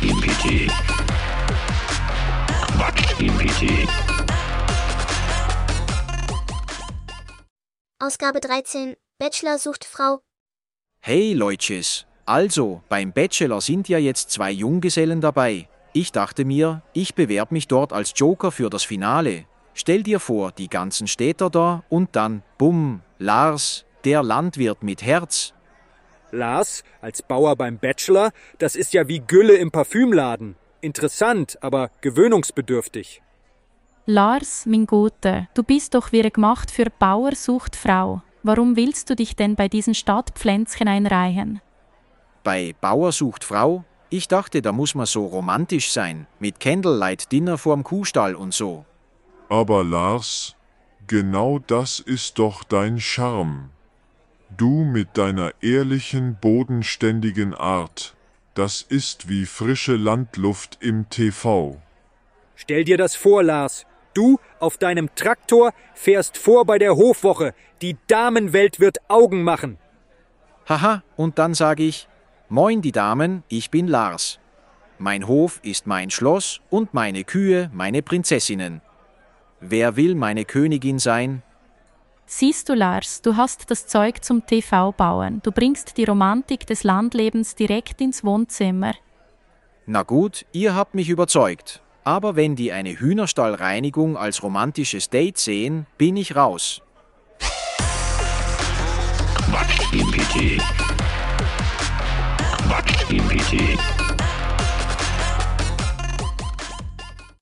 Quatsch im PT. Quatsch im PT. Ausgabe 13. Bachelor sucht Frau. Hey Leutches, also beim Bachelor sind ja jetzt zwei Junggesellen dabei. Ich dachte mir, ich bewerb mich dort als Joker für das Finale. Stell dir vor, die ganzen Städter da und dann, bumm, Lars, der Landwirt mit Herz. Lars, als Bauer beim Bachelor, das ist ja wie Gülle im Parfümladen. Interessant, aber gewöhnungsbedürftig. Lars, mein Gute, du bist doch wie gemacht für Bauer sucht Frau. Warum willst du dich denn bei diesen Stadtpflänzchen einreihen? Bei Bauer sucht Frau? Ich dachte, da muss man so romantisch sein, mit Candlelight Dinner vorm Kuhstall und so. Aber Lars, genau das ist doch dein Charme. Du mit deiner ehrlichen, bodenständigen Art, das ist wie frische Landluft im TV. Stell dir das vor, Lars. Du auf deinem Traktor fährst vor bei der Hofwoche. Die Damenwelt wird Augen machen. Haha, und dann sage ich, Moin die Damen, ich bin Lars. Mein Hof ist mein Schloss und meine Kühe meine Prinzessinnen. Wer will meine Königin sein? Siehst du, Lars, du hast das Zeug zum TV-Bauen. Du bringst die Romantik des Landlebens direkt ins Wohnzimmer. Na gut, ihr habt mich überzeugt. Aber wenn die eine Hühnerstallreinigung als romantisches Date sehen, bin ich raus. Quatsch im